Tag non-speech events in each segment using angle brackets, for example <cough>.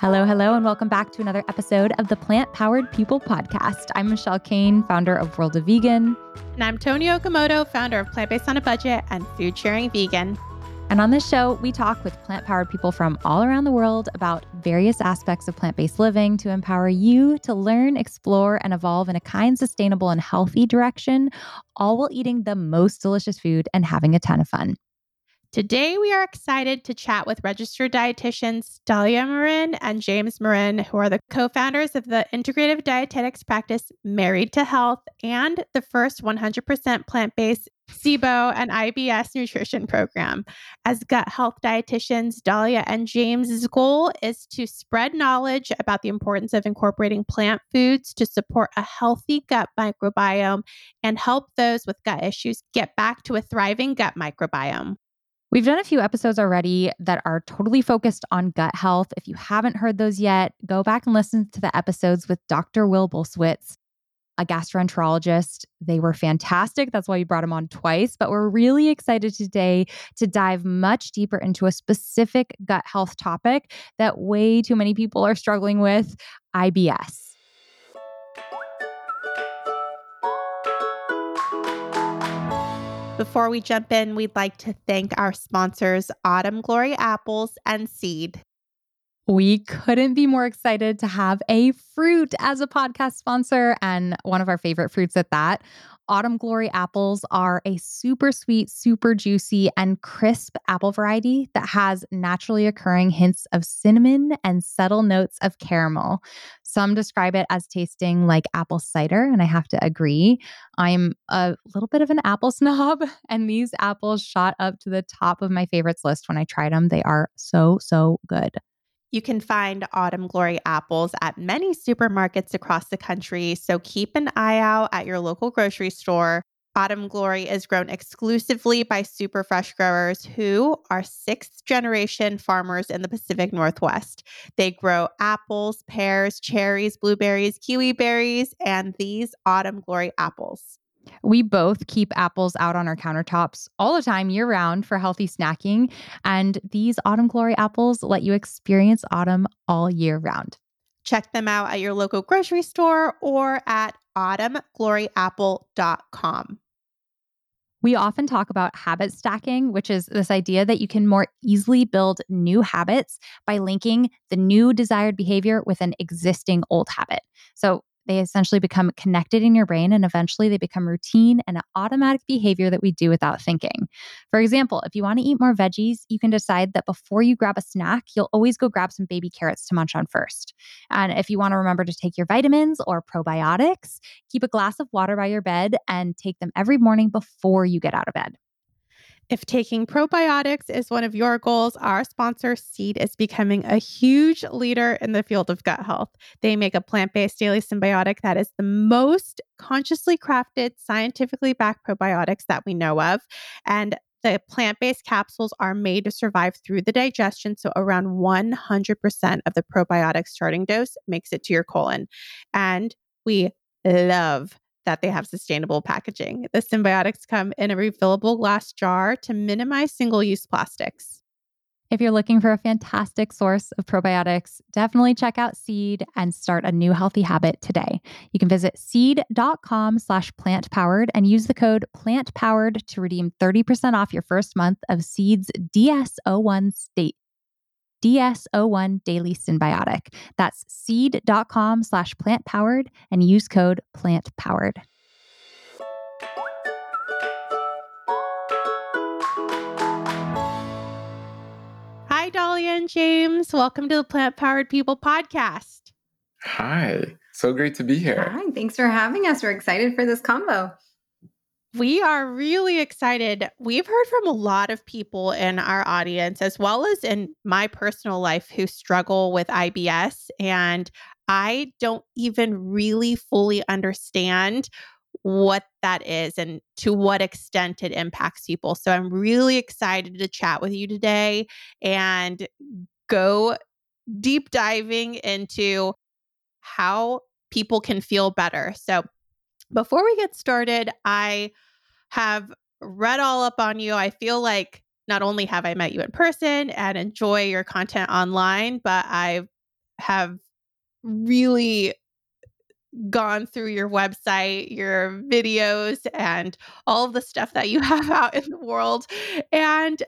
Hello, hello, and welcome back to another episode of the Plant Powered People podcast. I'm Michelle Cehn, founder of World of Vegan. And I'm Toni Okamoto, founder of Plant Based on a Budget and Food Sharing Vegan. And on this show, we talk with plant powered people from all around the world about various aspects of plant based living to empower you to learn, explore, and evolve in a kind, sustainable, and healthy direction, all while eating the most delicious food and having a ton of fun. Today, we are excited to chat with registered dietitians Dahlia Marin and James Marin, who are the co founders of the integrative dietetics practice Married to Health and the first 100% plant based SIBO and IBS nutrition program. As gut health dietitians, Dahlia and James's goal is to spread knowledge about the importance of incorporating plant foods to support a healthy gut microbiome and help those with gut issues get back to a thriving gut microbiome. We've done a few episodes already that are totally focused on gut health. If you haven't heard those yet, go back and listen to the episodes with Dr. Will Bulsiewicz, a gastroenterologist. They were fantastic. That's why we brought him on twice. But we're really excited today to dive much deeper into a specific gut health topic that way too many people are struggling with IBS. Before we jump in, we'd like to thank our sponsors, Autumn Glory Apples and Seed. We couldn't be more excited to have a fruit as a podcast sponsor and one of our favorite fruits at that. Autumn Glory apples are a super sweet, super juicy, and crisp apple variety that has naturally occurring hints of cinnamon and subtle notes of caramel. Some describe it as tasting like apple cider, and I have to agree. I'm a little bit of an apple <laughs> snob, and these apples shot up to the top of my favorites list when I tried them. They are so, so good. You can find Autumn Glory apples at many supermarkets across the country, so keep an eye out at your local grocery store. Autumn Glory is grown exclusively by Superfresh Growers who are sixth generation farmers in the Pacific Northwest. They grow apples, pears, cherries, blueberries, kiwi berries, and these Autumn Glory apples. We both keep apples out on our countertops all the time, year round, for healthy snacking. And these Autumn Glory apples let you experience autumn all year round. Check them out at your local grocery store or at autumngloryapple.com. We often talk about habit stacking, which is this idea that you can more easily build new habits by linking the new desired behavior with an existing old habit. So, they essentially become connected in your brain and eventually they become routine and an automatic behavior that we do without thinking. For example, if you want to eat more veggies, you can decide that before you grab a snack, you'll always go grab some baby carrots to munch on first. And if you want to remember to take your vitamins or probiotics, keep a glass of water by your bed and take them every morning before you get out of bed. If taking probiotics is one of your goals, our sponsor, Seed, is becoming a huge leader in the field of gut health. They make a plant based daily synbiotic that is the most consciously crafted, scientifically backed probiotics that we know of. And the plant based capsules are made to survive through the digestion. So, around 100% of the probiotic starting dose makes it to your colon. And we love that they have sustainable packaging. The synbiotics come in a refillable glass jar to minimize single use plastics. If you're looking for a fantastic source of probiotics, definitely check out Seed and start a new healthy habit today. You can visit seed.com slash plant powered and use the code plant powered to redeem 30% off your first month of Seed's DS01 state DS01 Daily Synbiotic. That's seed.com slash plant powered and use code plant powered. Hi, Dahlia and James. Welcome to the Plant Powered People podcast. Hi, so great to be here. Hi, thanks for having us. We're excited for this combo. We are really excited. We've heard from a lot of people in our audience, as well as in my personal life, who struggle with IBS. And I don't even really fully understand what that is and to what extent it impacts people. So I'm really excited to chat with you today and go deep diving into how people can feel better. So before we get started, I have read all up on you. I feel like not only have I met you in person and enjoy your content online, but I've really gone through your website, your videos, and all of the stuff that you <laughs> have out in the world, and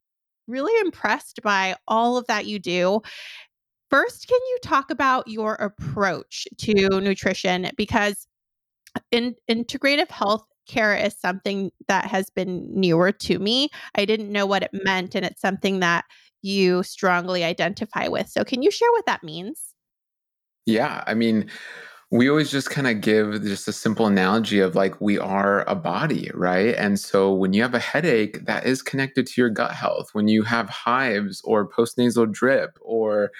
really impressed by all of that you do. First, can you talk about your approach to nutrition? Because in, integrative health care is something that has been newer to me. I didn't know what it mm-hmm. meant, and it's something that you strongly identify with. So, can you share what that means? Yeah, I mean, we always just kind of give just a simple analogy of like we are a body, right? And so when you have a headache, that is connected to your gut health. When you have hives or postnasal drip or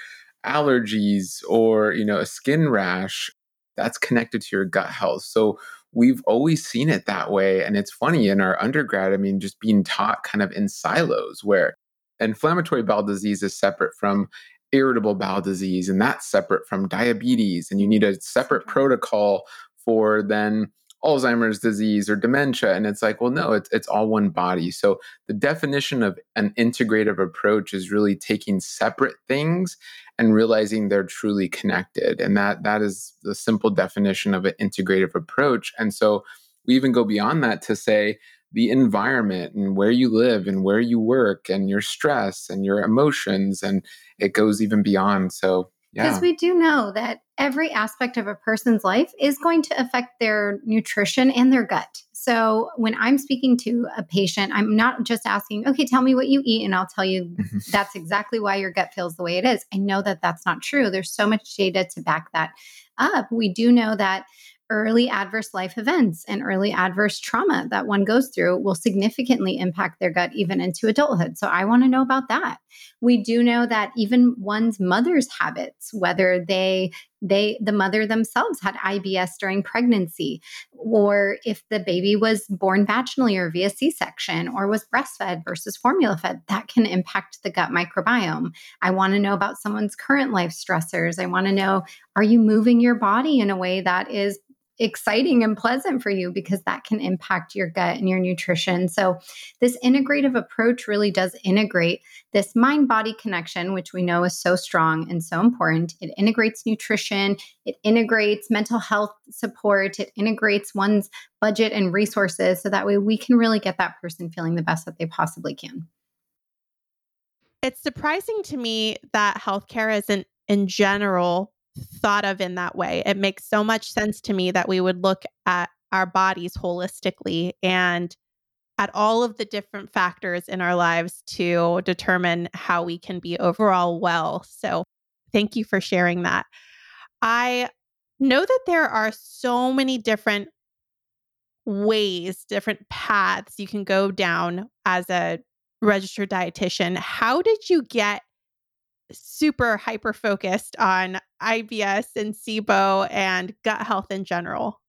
allergies or you know a skin rash, that's connected to your gut health. So we've always seen it that way. And it's funny in our undergrad, I mean, just being taught kind of in silos where inflammatory bowel disease is separate from irritable bowel disease, and that's separate from diabetes. And you need a separate protocol for then Alzheimer's disease or dementia. And it's like, well, no, it's, it's all one body. So the definition of an integrative approach is really taking separate things and realizing they're truly connected. And that that is the simple definition of an integrative approach. And so we even go beyond that to say the environment and where you live and where you work and your stress and your emotions and it goes even beyond so yeah. because we do know that every aspect of a person's life is going to affect their nutrition and their gut. So when i'm speaking to a patient i'm not just asking okay tell me what you eat and i'll tell you mm-hmm. that's exactly why your gut feels the way it is. I know that that's not true. There's so much data to back that up. We do know that early adverse life events and early adverse trauma that one goes through will significantly impact their gut even into adulthood. So I want to know about that. We do know that even one's mother's habits, whether they they the mother themselves had IBS during pregnancy or if the baby was born vaginally or via C-section or was breastfed versus formula fed that can impact the gut microbiome. I want to know about someone's current life stressors. I want to know are you moving your body in a way that is exciting and pleasant for you because that can impact your gut and your nutrition. So, this integrative approach really does integrate this mind body connection, which we know is so strong and so important. It integrates nutrition, it integrates mental health support, it integrates one's budget and resources so that way we can really get that person feeling the best that they possibly can. It's surprising to me that healthcare isn't in general thought of in that way. It makes so much sense to me that we would look at our bodies holistically and at all of the different factors in our lives to determine how we can be overall well. So, thank you for sharing that. I know that there are so many different ways, different paths you can go down as a registered dietitian. How did you get super hyper focused on IBS and SIBO and gut health in general?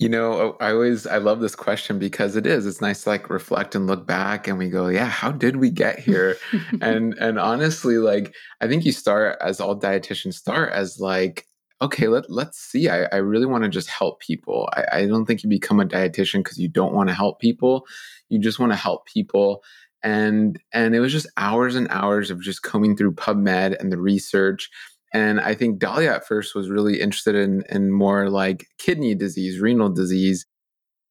You know, I always I love this question because it is. It's nice to like reflect and look back and we go, yeah, how did we get here? <laughs> and and honestly, like I think you start as all dietitians start as like, okay, let let's see. I, I really want to just help people. I, I don't think you become a dietitian because you don't want to help people. You just want to help people and and it was just hours and hours of just combing through PubMed and the research. And I think Dahlia at first was really interested in in more like kidney disease, renal disease.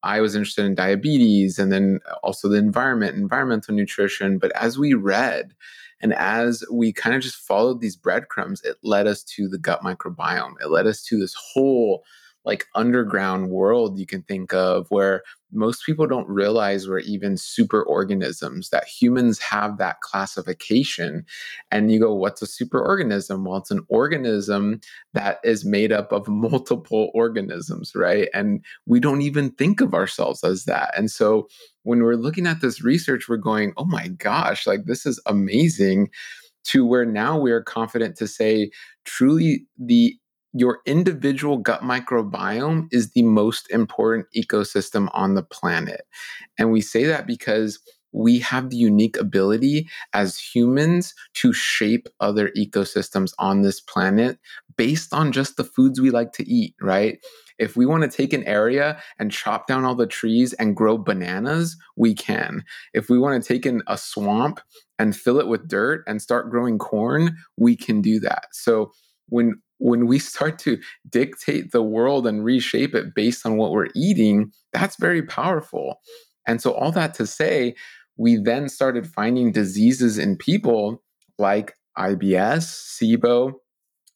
I was interested in diabetes and then also the environment, environmental nutrition. But as we read and as we kind of just followed these breadcrumbs, it led us to the gut microbiome. It led us to this whole like underground world you can think of where most people don't realize we're even superorganisms that humans have that classification and you go what's a superorganism? Well it's an organism that is made up of <laughs> multiple organisms right? And we don't even think of ourselves as that. And so when we're looking at this research we're going oh my gosh like this is amazing to where now we are confident to say truly the your individual gut microbiome is the most important ecosystem on the planet. And we say that because we have the unique ability as humans to shape other ecosystems on this planet based on just the foods we like to eat, right? If we want to take an area and chop down all the trees and grow bananas, we can. If we want to take in a swamp and fill it with dirt and start growing corn, we can do that. So when when we start to dictate the world and reshape it based on what we're eating, that's very powerful. And so, all that to say, we then started finding diseases in people like IBS, SIBO,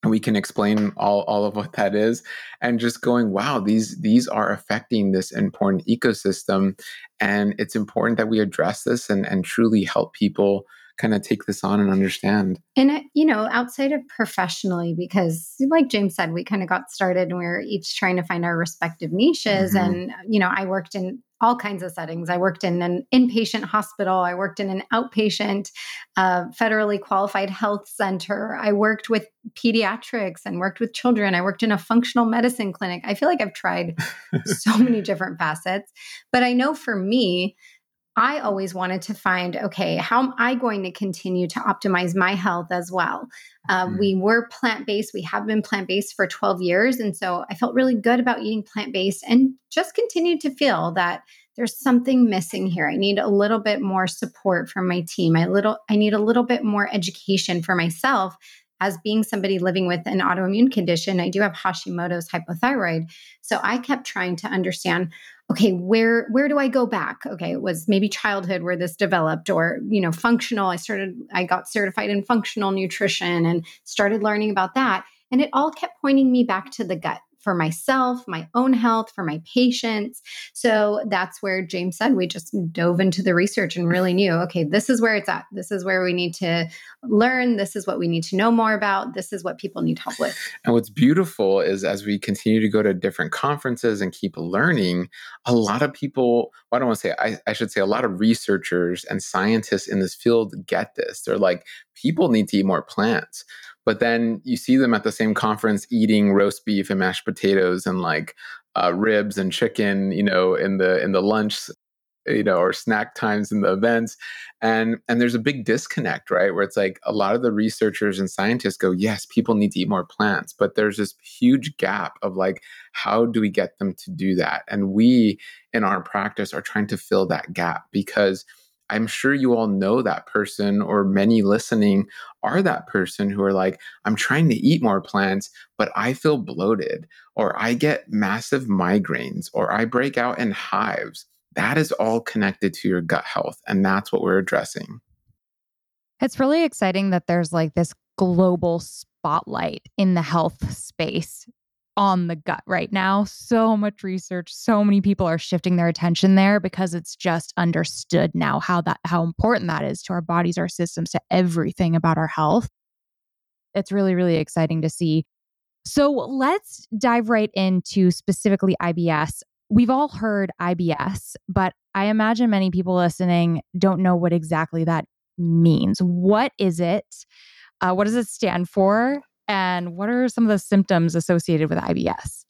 and we can explain all, all of what that is and just going wow these these are affecting this important ecosystem and it's important that we address this and, and truly help people kind of take this on and understand. And, uh, you know, outside of professionally, because like James said, we kind of got started and we are each trying to find our respective niches. Mm-hmm. And, you know, I worked in all kinds of settings. I worked in an inpatient hospital. I worked in an outpatient, uh, federally qualified health center. I worked with pediatrics and worked with children. I worked in a functional medicine clinic. I feel like I've tried <laughs> so many different facets. But I know for me, I always wanted to find okay, how am I going to continue to optimize my health as well? Uh, mm-hmm. We were plant based, we have been plant based for 12 years. And so I felt really good about eating plant based and just continued to feel that there's something missing here. I need a little bit more support from my team. I little I need a little bit more education for myself as being somebody living with an autoimmune condition. I do have Hashimoto's hypothyroid. So I kept trying to understand okay where where do i go back? Okay it was maybe childhood where this developed or you know functional i started i got certified in functional nutrition and started learning about that. And it all kept pointing me back to the gut for myself, my own health, for my patients. So that's where James said we just dove into the research and really knew okay, this is where it's at. This is where we need to learn. This is what we need to know more about. This is what people need help with. And what's beautiful is as we continue to go to different conferences and keep learning, a lot of people, well, I don't want to say, I, I should say, a lot of researchers and scientists in this field get this. They're like, people need to eat more plants but then you see them at the same conference eating roast beef and mashed potatoes and like uh, ribs and chicken, you know, in the in the lunch, you know, or snack times in the events, and and there's a big disconnect, right? Where it's like a lot of the researchers and scientists go, yes, people need to eat more plants, but there's this huge gap of like, how do we get them to do that? And we in our practice are trying to fill that gap because I'm sure you all know that person, or many listening are that person who are like, I'm trying to eat more plants, but I feel bloated, or I get massive migraines, or I break out in hives. That is all connected to your gut health. And that's what we're addressing. It's really exciting that there's like this global spotlight in the health space on the gut right now. So much research, so many people are shifting their attention there because it's just understood now how that how important that is to our bodies, our systems, to everything about our health. It's really really exciting to see. So, let's dive right into specifically IBS. We've all heard IBS, but I imagine many people listening don't know what exactly that means. What is it? Uh, what does it stand for? And what are some of the symptoms associated with IBS?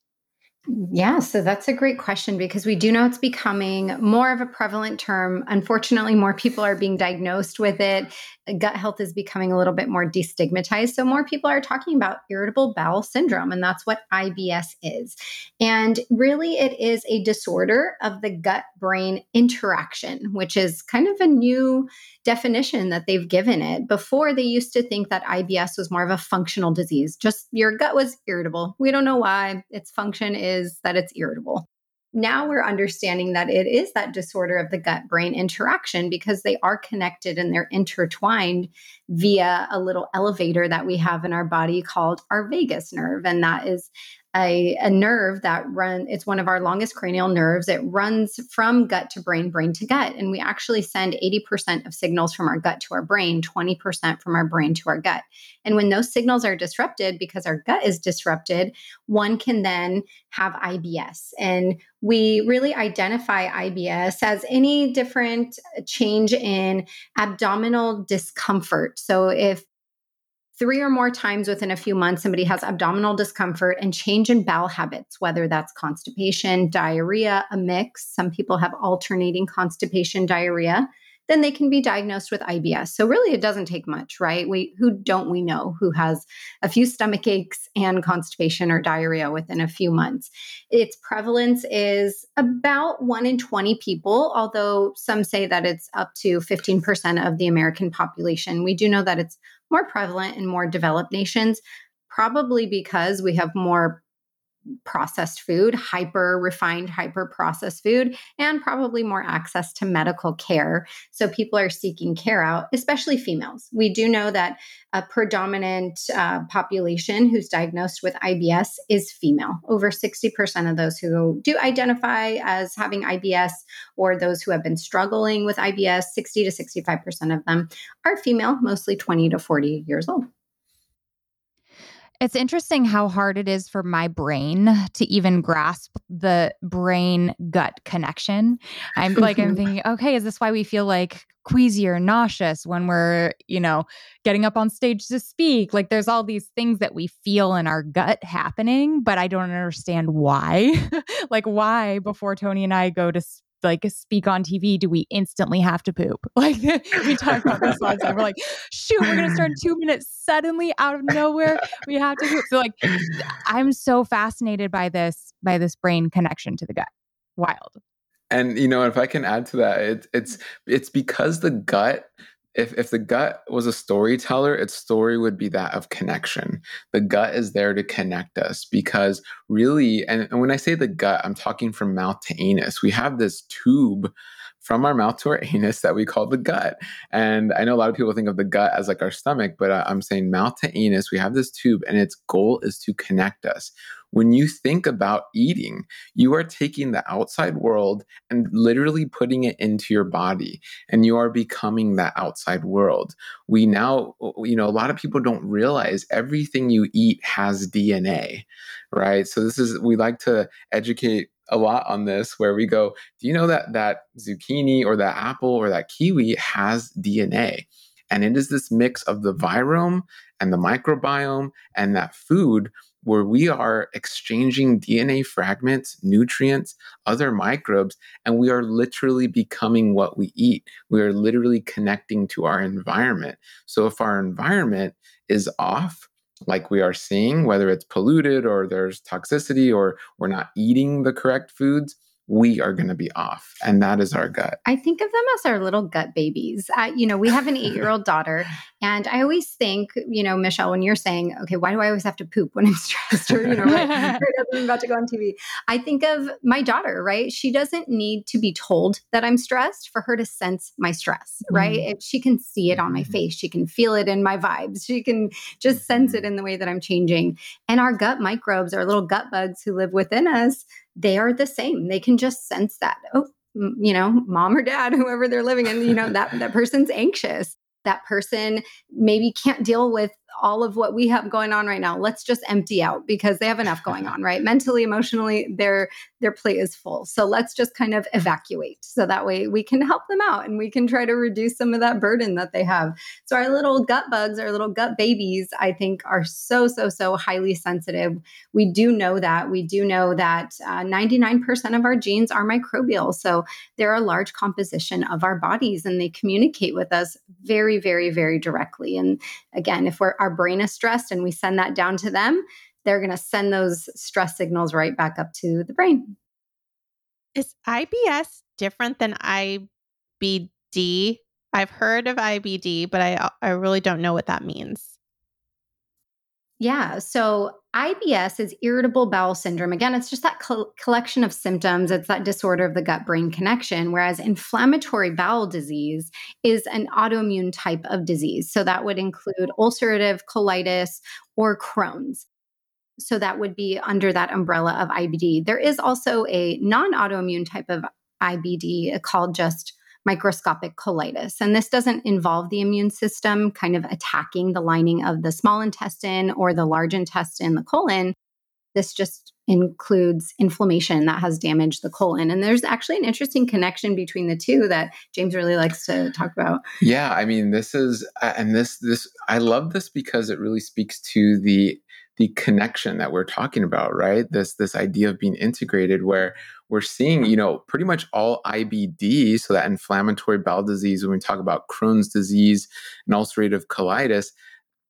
Yeah, so that's a great question because we do know it's becoming more of a prevalent term. Unfortunately, more people are being diagnosed with it. Gut health is becoming a little bit more destigmatized. So, more people are talking about irritable bowel syndrome, and that's what IBS is. And really, it is a disorder of the gut brain interaction, which is kind of a new definition that they've given it. Before, they used to think that IBS was more of a functional disease, just your gut was irritable. We don't know why. Its function is that it's irritable. Now we're understanding that it is that disorder of the gut brain interaction because they are connected and they're intertwined via a little elevator that we have in our body called our vagus nerve. And that is a, a nerve that run it's one of our longest cranial nerves. It runs from gut to brain brain to gut. And we actually send 80% of signals from our gut to our brain 20% from our brain to our gut. And when those signals are disrupted because our gut is disrupted one can then have IBS and we really identify IBS as any different change in abdominal discomfort. So if three or more times within a few months, somebody has abdominal discomfort and change in bowel habits, whether that's constipation, diarrhea, a mix. Some people have alternating constipation, diarrhea. Then they can be diagnosed with IBS. So really, it doesn't take much, right? We who don't we know who has a few stomach aches and constipation or diarrhea within a few months? Its prevalence is about one in twenty people, although some say that it's up to fifteen percent of the American population. We do know that it's more prevalent in more developed nations. probably because we have more processed food, hyper refined, hyper processed food, and probably more access to medical care. So people are seeking care out, especially females. We do know that a predominant uh, population who's diagnosed with IBS is female. Over 60% of those who do identify as having IBS or those who have been struggling with IBS, 60 to 65% of them are female, mostly 20 to 40 years old. It's interesting how hard it is for my brain to even grasp the brain gut connection. I'm like, I'm <laughs> thinking, okay, is this why we feel like queasy or nauseous when we're, you know, getting up on stage to speak? Like, there's all these things that we feel in our gut happening, but I don't understand why. <laughs> like, why before Toni and I go to like speak on TV, do we instantly have to poop? <laughs> Like we talk about this the time. We're like, shoot, we're gonna start in two minutes. Suddenly, out of nowhere, we have to poop. So like, I'm so fascinated by this by this brain connection to the gut. Wild. And you know, if I can add to that, it, it's it's because the gut if if the gut was a storyteller, its story would be that of connection. The gut is there to connect us because really, and, and when I say the gut, I'm talking from mouth to anus. We have this tube from our mouth to our <laughs> anus that we call the gut. And I know a lot of people think of the gut as like our stomach, but uh, I'm saying mouth to anus, we have this tube and its goal is to connect us. When you think about eating, you are taking the outside world and literally putting it into your body, and you are becoming that outside world. We now, you know, a lot of people don't realize everything you eat has DNA, right? So, this is, we like to educate a lot on this where we go, do you know that that zucchini or that apple or that kiwi has DNA? And it is this mix of the virome and the microbiome and that food where we are exchanging DNA fragments, nutrients, other microbes, and we are literally becoming what we eat. We are literally connecting to our environment. So if our environment is off, like we are seeing, whether it's polluted or there's toxicity or we're not eating the correct foods, we are going to be off. And that is our gut. I think of them as our little gut babies. Uh, you know, we have an eight year old daughter. And I always think, you know, Michelle, when you're saying, okay, why do I always have to poop when I'm stressed or, you know, right, <laughs> right I'm about to go on TV? I think of my daughter, right? She doesn't need to be told that I'm stressed for her to sense my stress, right? Mm-hmm. If she can see it on my mm-hmm. face, she can feel it in my vibes, she can just sense it mm-hmm. in the way that I'm changing. And our gut microbes, our little gut bugs who live within us, they are the same. They can just sense that. Oh, you know, mom or dad, <laughs> whoever they're living in, you know, that that person's anxious. That person maybe can't deal with all of what we have going on right now. Let's just empty out because they have enough going <laughs> on, right? Mentally, emotionally, their their plate is full. So let's just kind of evacuate. So that way we can help them out and we can try to reduce some of that burden that they have. So our little gut bugs, our little gut babies, I think are so so so highly sensitive. We do know that. We do know that uh, 99% of our genes are microbial. So they're a large composition of our bodies and they communicate with us very very very directly. And again, if we're our brain is stressed and we send that down to them, they're going to send those stress signals right back up to the brain. Is IBS different than IBD? I've heard of IBD, but I I really don't know what that means. Yeah. So IBS is irritable bowel syndrome. Again, it's just that co- collection of symptoms. It's that disorder of the gut brain connection. Whereas inflammatory bowel disease is an autoimmune type of disease. So that would include ulcerative colitis or Crohn's. So that would be under that umbrella of IBD. There is also a non autoimmune type of IBD called just microscopic colitis. And this doesn't involve the immune system kind of attacking the lining of the small intestine or the large intestine, the colon. This just includes inflammation that has damaged the colon. And there's actually an interesting connection between the two that James really likes to talk about. Yeah, I mean, this is and this this I love this because it really speaks to the the connection that we're talking about, right? This this idea of being integrated where we're seeing, you know, pretty much all IBD, so that inflammatory bowel disease, when we talk about Crohn's disease and ulcerative colitis,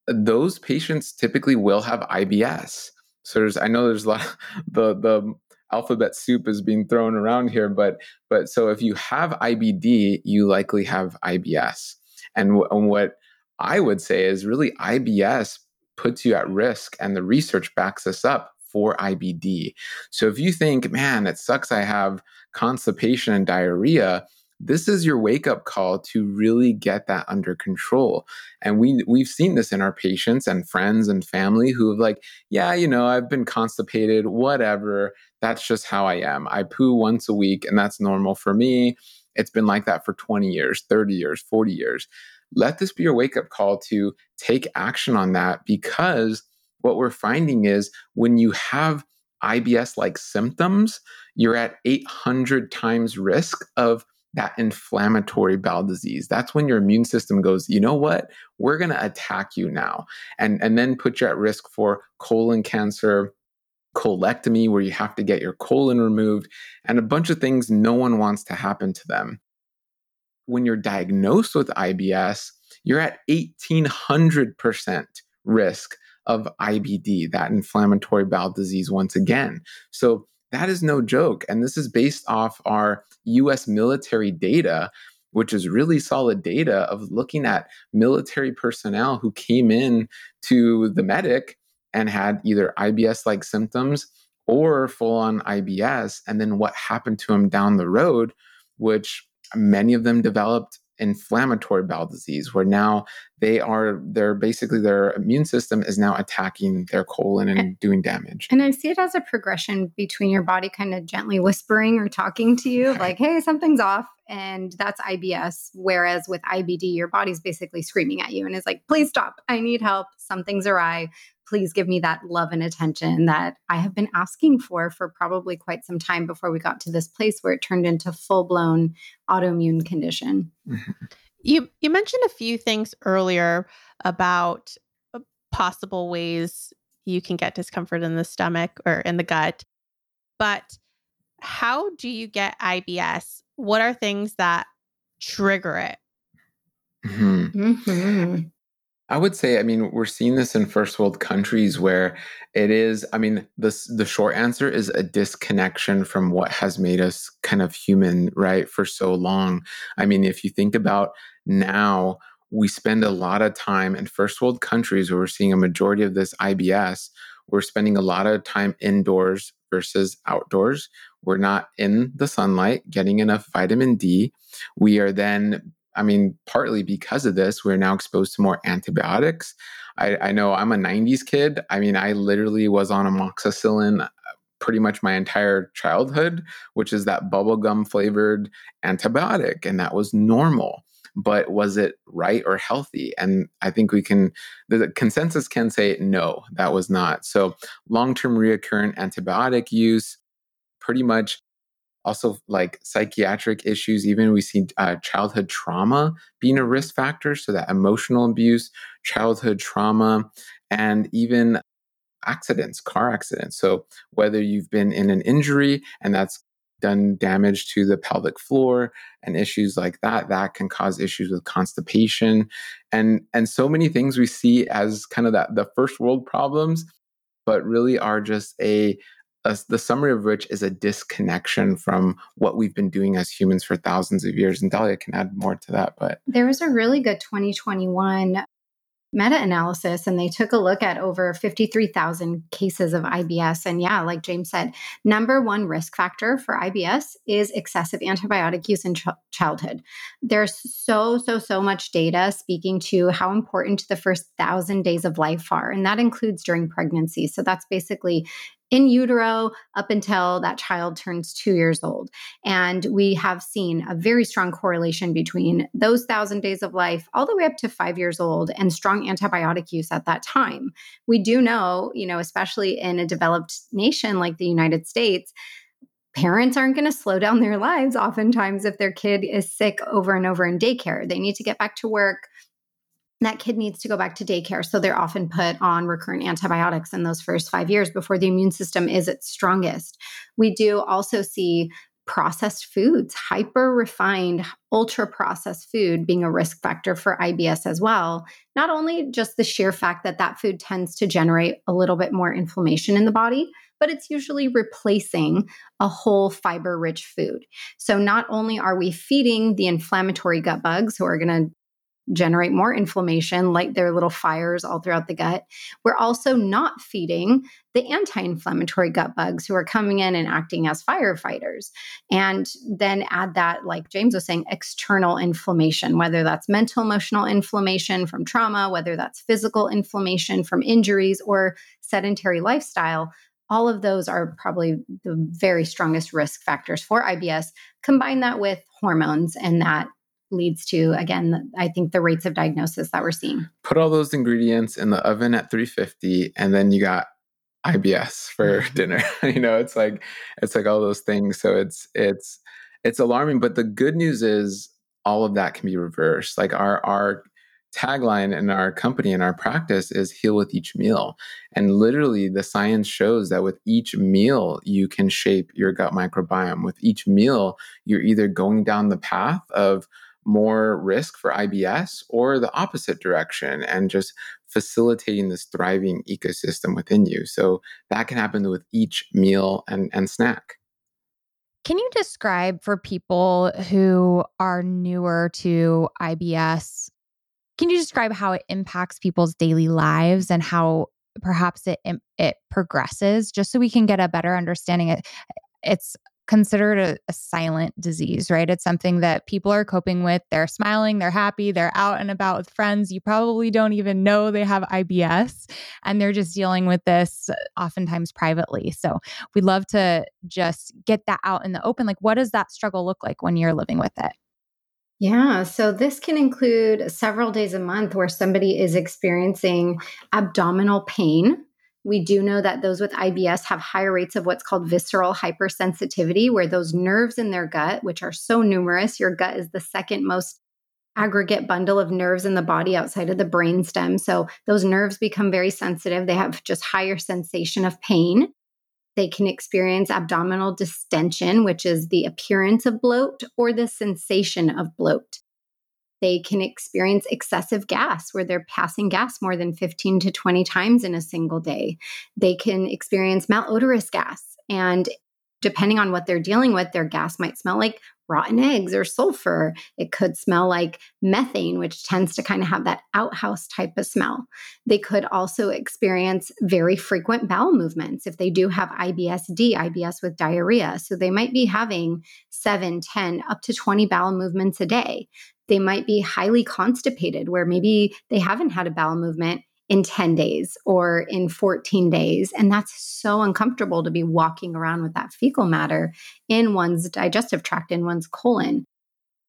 those patients typically will have IBS. So there's, I know there's a lot, of <laughs> the, the alphabet soup is being thrown around here, but, but so if you have IBD, you likely have IBS. And, w- and what I would say is really IBS puts you at risk, and the research backs us up for IBD. So if you think, man, it sucks I have constipation and diarrhea, this is your wake up call to really get that under control. And we we've seen this in our patients and friends and family who have like, yeah, you know, I've been constipated, whatever. That's just how I am. I poo once a week and that's normal for me. It's been like that for 20 years, 30 years, 40 years. Let this be your wake up call to take action on that because what we're finding is when you have IBS like symptoms, you're at 800 times risk of that inflammatory bowel disease. That's when your immune system goes, you know what? We're going to attack you now. And, and then put you at risk for colon cancer, colectomy, where you have to get your colon removed, and a bunch of things no one wants to happen to them. When you're diagnosed with IBS, you're at 1800% risk of IBD, that inflammatory bowel disease, once again. So that is no joke. And this is based off our US military data, which is really solid data of looking at military personnel who came in to the medic and had either IBS like symptoms or full on IBS, and then what happened to them down the road, which many of them developed inflammatory bowel disease where now they are they're basically their immune system is now attacking their colon and, and doing damage. and i see it as a progression between your body kind of gently whispering or talking to you like hey something's off and that's ibs whereas with ibd your body's basically screaming at you and is like please stop. I need help. Something's awry please give me that love and attention that I have been asking for for probably quite some time before we got to this place where it turned into full blown autoimmune condition. Mm-hmm. You you mentioned a few things earlier about uh, possible ways you can get discomfort in the stomach or in the gut. But how do you get IBS? What are things that trigger it? Mm-hmm. Mm-hmm. I would say, I mean, we're seeing this in first world countries where it is, I mean, the, the short answer is a disconnection from what has made us kind of human, right, for so long. I mean, if you think about now, we spend a lot of time in first world countries where we're seeing a majority of this IBS. We're spending a lot of time indoors versus outdoors. We're not in the sunlight getting enough vitamin D. We are then I mean, partly because of this, we're now exposed to more antibiotics. I, I, know I'm a 90s kid. I mean, I literally was on amoxicillin uh, pretty much my entire childhood, which is that bubblegum flavored antibiotic, and that was normal. But was it right or healthy? And I think we can, the consensus can say no, that was not. So, long term recurrent antibiotic use pretty much also like psychiatric issues. Even we see uh, childhood trauma being a risk factor so that emotional abuse childhood trauma and even accidents car accidents. So whether you've been in an injury and that's done damage to the pelvic floor and issues like that that can cause issues with constipation. And and so many things we see as kind of that the first world problems but really are just a the summary of which is a disconnection from what we've been doing as humans for thousands of years. And Dahlia can add more to that. But there was a really good 2021 meta analysis and they took a look at over 53,000 cases of IBS. And yeah, like James said, number one risk factor for IBS is excessive antibiotic use in ch- childhood. There's so, so, so much data speaking to how important the first thousand days of life are. And that includes during pregnancy. So that's basically in utero up until that child turns two years old. And we have seen a very strong correlation between those thousand days of life all the way up to five years old and strong antibiotic use at that time. We do know, you know, especially in a developed nation like the United States, parents aren't going to slow down their lives oftentimes if their kid is sick over and over in daycare. They need to get back to work that kid needs to go back to daycare. So they're often put on recurrent antibiotics in those first five years before the immune system is its strongest. We do also see processed foods, hyper refined, ultra processed food being a risk factor for IBS as well. Not only just the sheer fact that that food tends to generate a little bit more inflammation in the body, but it's usually replacing a whole fiber rich food. So not only are we feeding the inflammatory gut bugs who are going to generate more inflammation, light their little fires all throughout the gut. We're also not feeding the anti inflammatory gut bugs who are coming in and acting as firefighters. And then add that, like James was saying, external inflammation, whether that's mental, emotional inflammation from trauma, whether that's physical inflammation from injuries or sedentary lifestyle. All of those are probably the very strongest risk factors for IBS. Combine that with hormones, and that leads to again i think the rates of diagnosis that we're seeing put all those ingredients in the oven at 350 and then you got IBS for mm-hmm. <laughs> dinner. <laughs> you know, it's like it's like all those things. So it's it's it's alarming. But the good news is all of that can be reversed. Like our our tagline in our company and our practice is heal with each meal. And literally the science shows that with each meal you can shape your gut microbiome. With each meal, you're either going down the path of more risk for IBS or the opposite direction and just facilitating this thriving ecosystem within you. So that can happen with each meal and, and snack. Can you describe for people who are newer to IBS? Can you describe how it impacts people's daily lives and how perhaps it it progresses just so we can get a better understanding it it's considered a, a, silent disease, right? It's something that people are coping with. They're smiling, they're happy, they're out and about with friends. You probably don't even know they have IBS and they're just dealing with this oftentimes privately. So we'd love to just get that out in the open. Like, what does that struggle look like when you're living with it? Yeah, so this can include several days a month where somebody is experiencing abdominal pain we do know that those with IBS have higher rates of what's called visceral hypersensitivity, where those nerves in their gut, which are so numerous, your gut is the second most aggregate bundle of nerves in the body outside of the brain stem. So those nerves become very sensitive. They have just higher sensation of pain. They can experience abdominal distension, which is the appearance of bloat or the sensation of bloat. They can experience excessive gas where they're passing gas more than 15 to 20 times in a single day. They can experience malodorous gas. And depending on what they're dealing with, their gas might smell like rotten eggs or sulfur. It could smell like methane, which tends to kind of have that outhouse type of smell. They could also experience very frequent bowel movements if they do have IBSD, IBS with diarrhea. So they might be having seven, 10, up to 20 bowel movements a day. They might be highly constipated, where maybe they haven't had a bowel movement in 10 days or in 14 days. And that's so uncomfortable to be walking around with that fecal matter in one's digestive tract, in one's colon.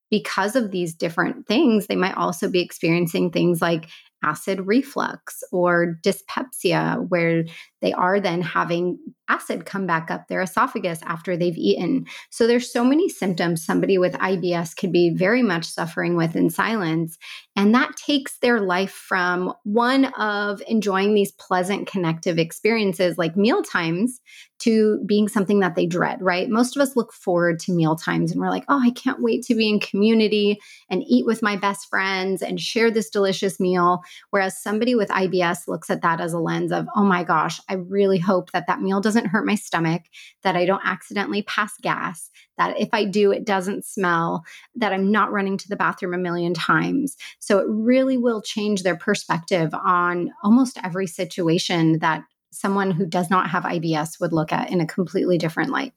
Because of these different things, they might also be experiencing things like acid reflux or dyspepsia, where they are then having acid come back up their esophagus after they've eaten. So there's so many symptoms somebody with IBS could be very much suffering with in silence. And that takes their life from one of enjoying these pleasant connective experiences like meal times to being something that they dread, right? Most of us look forward to meal times and we're like, oh, I can't wait to be in community and eat with my best friends and share this delicious meal. Whereas somebody with IBS looks at that as a lens of, oh my gosh, I really hope that that meal doesn't hurt my stomach, that I don't accidentally pass gas, that if I do, it doesn't smell, that I'm not running to the bathroom a million times. So it really will change their perspective on almost every situation that someone who does not have IBS would look at in a completely different light.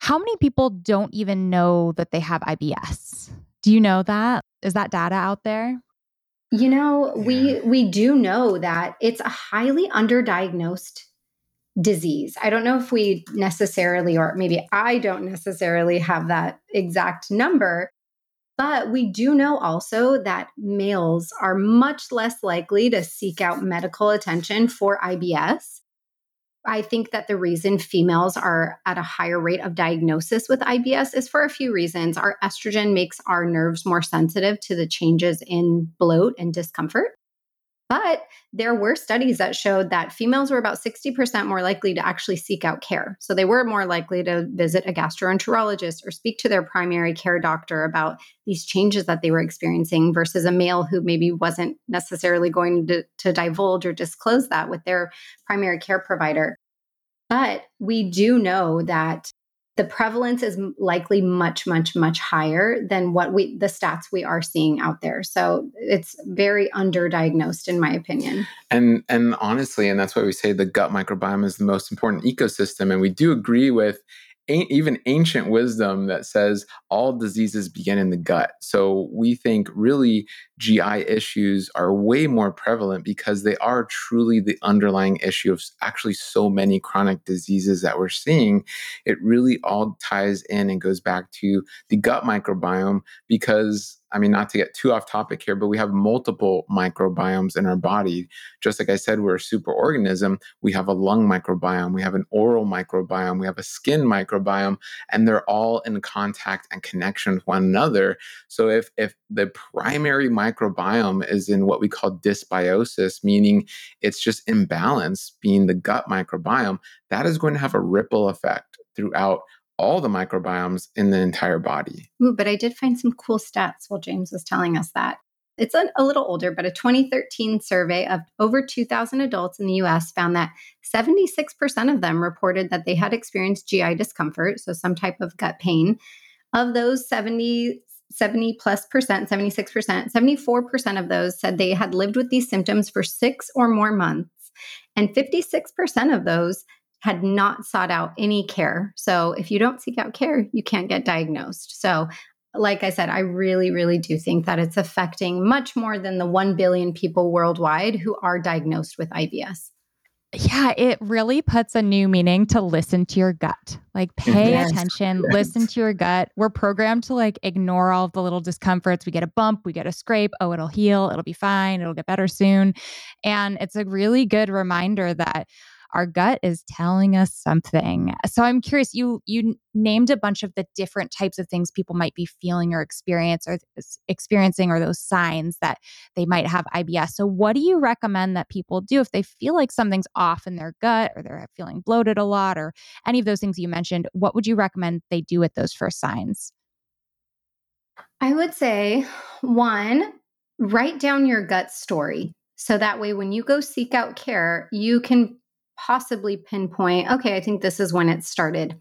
How many people don't even know that they have IBS? Do you know that? Is that data out there? You know, yeah. we we do know that it's a highly underdiagnosed disease. I don't know if we necessarily or maybe I don't necessarily have that exact number, but we do know also that males are much less likely to seek out medical attention for IBS. I think that the reason females are at a higher rate of diagnosis with IBS is for a few reasons. Our estrogen makes our nerves more sensitive to the changes in bloat and discomfort. But there were studies that showed that females were about 60% more likely to actually seek out care. So they were more likely to visit a gastroenterologist or speak to their primary care doctor about these changes that they were experiencing versus a male who maybe wasn't necessarily going to, to divulge or disclose that with their primary care provider. But we do know that the prevalence is likely much much much higher than what we the stats we are seeing out there. So it's very underdiagnosed in my opinion. And and honestly and that's why we say the gut microbiome is the most important ecosystem and we do agree with even ancient wisdom that says all diseases begin in the gut. So we think really GI issues are way more prevalent because they are truly the underlying issue of actually so many chronic diseases that we're seeing. It really all ties in and goes back to the gut microbiome because I mean, not to get too off topic here, but we have multiple microbiomes in our body. Just like I said, we're a superorganism. We have a lung microbiome, we have an oral microbiome, we have a skin microbiome, and they're all in contact and connection with one another. So if if the primary microbiome is in what we call dysbiosis, meaning it's just imbalance, being the gut microbiome, that is going to have a ripple effect throughout all the microbiomes in the entire body. Ooh, but I did find some cool stats while James was telling us that. It's a, a little older, but a 2013 survey of over 2,000 adults in the US found that 76% of them reported that they had experienced GI discomfort, so some type of gut pain. Of those 70, 70 plus percent, 76%, 74% of those said they had lived with these symptoms for six or more months. And 56% of those had not sought out any care. So if you don't seek out care, you can't get diagnosed. So like I said, I really, really do think that it's affecting much more than the 1 billion people worldwide who are diagnosed with IBS. Yeah, it really puts a new meaning to listen to your gut. Like <laughs> pay yes. attention, yes. listen to your gut. We're programmed to like ignore all of the little discomforts. We get a bump, we get a scrape. Oh, it'll heal, it'll be fine, it'll get better soon. And it's a really good reminder that our gut is telling us something. So I'm curious you you named a bunch of the different types of things people might be feeling or experience or experiencing or those signs that they might have IBS. So what do you recommend that people do if they feel like something's off in their gut or they're feeling bloated a lot or any of those things you mentioned? What would you recommend they do with those first signs? I would say one, write down your gut story. So that way, when you go seek out care, you can possibly pinpoint, okay, I think this is when it started.